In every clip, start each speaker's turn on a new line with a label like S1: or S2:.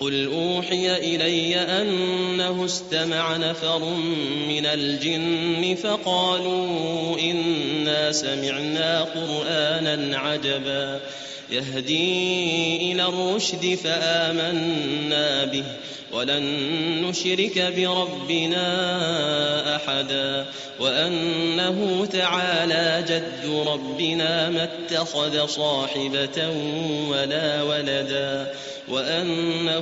S1: قل أوحي إلي أنه استمع نفر من الجن فقالوا إنا سمعنا قرآنا عجبا يهدي إلى الرشد فآمنا به ولن نشرك بربنا أحدا وأنه تعالى جد ربنا ما اتخذ صاحبة ولا ولدا وأنه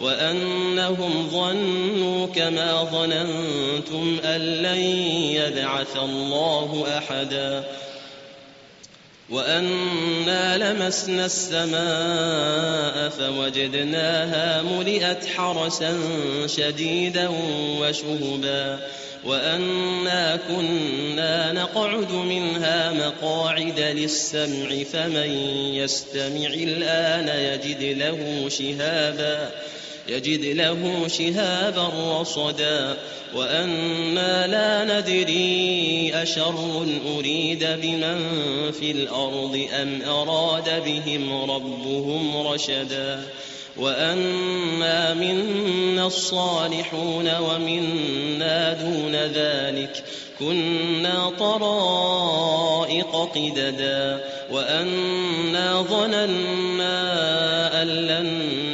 S1: وأنهم ظنوا كما ظننتم أن لن يبعث الله أحدا. وأنا لمسنا السماء فوجدناها ملئت حرسا شديدا وشهبا. وأنا كنا نقعد منها مقاعد للسمع فمن يستمع الآن يجد له شهابا. يجد له شهابا رصدا وأنا لا ندري أشر أريد بمن في الأرض أم أراد بهم ربهم رشدا وأنا منا الصالحون ومنا دون ذلك كنا طرائق قددا وأنا ظننا أن لن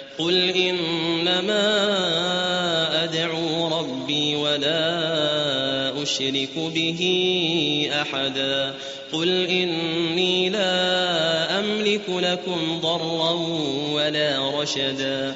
S1: قل إنما أدعو ربي ولا أشرك به أحدا قل إني لا أملك لكم ضرا ولا رشدا